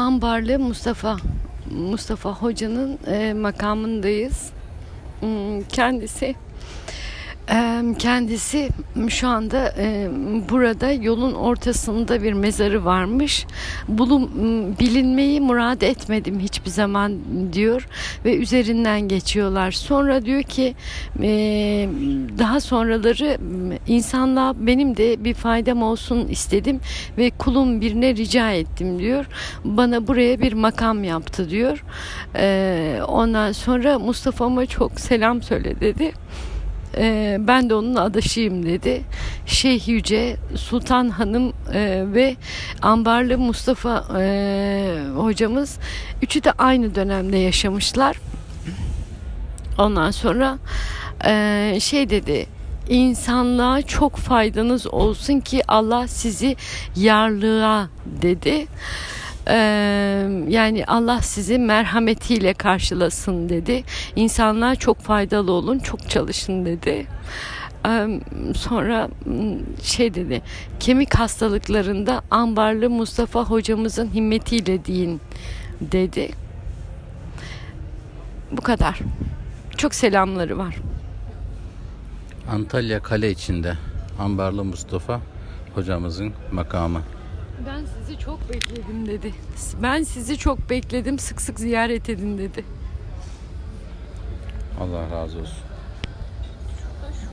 Ambarlı Mustafa Mustafa Hoca'nın e, makamındayız. Hmm, Kendisi e, kendisi şu anda e, burada yolun ortasında bir mezarı varmış. Bulun, bilinmeyi murad etmedim hiçbir zaman diyor ve üzerinden geçiyorlar. Sonra diyor ki e, daha sonraları insanlığa benim de bir faydam olsun istedim ve kulum birine rica ettim diyor. Bana buraya bir makam yaptı diyor. E, ondan sonra Mustafa'ma çok selam söyle dedi. Ee, ben de onun adaşıyım dedi. Şeyh Yüce, Sultan Hanım e, ve Ambarlı Mustafa e, hocamız üçü de aynı dönemde yaşamışlar. Ondan sonra e, şey dedi insanlığa çok faydanız olsun ki Allah sizi yarlığa dedi. Ee, yani Allah sizi merhametiyle karşılasın dedi. İnsanlığa çok faydalı olun, çok çalışın dedi. Ee, sonra şey dedi, kemik hastalıklarında ambarlı Mustafa hocamızın himmetiyle deyin dedi. Bu kadar. Çok selamları var. Antalya Kale içinde Ambarlı Mustafa hocamızın makamı. Ben sizi çok bekledim dedi. Ben sizi çok bekledim. Sık sık ziyaret edin dedi. Allah razı olsun.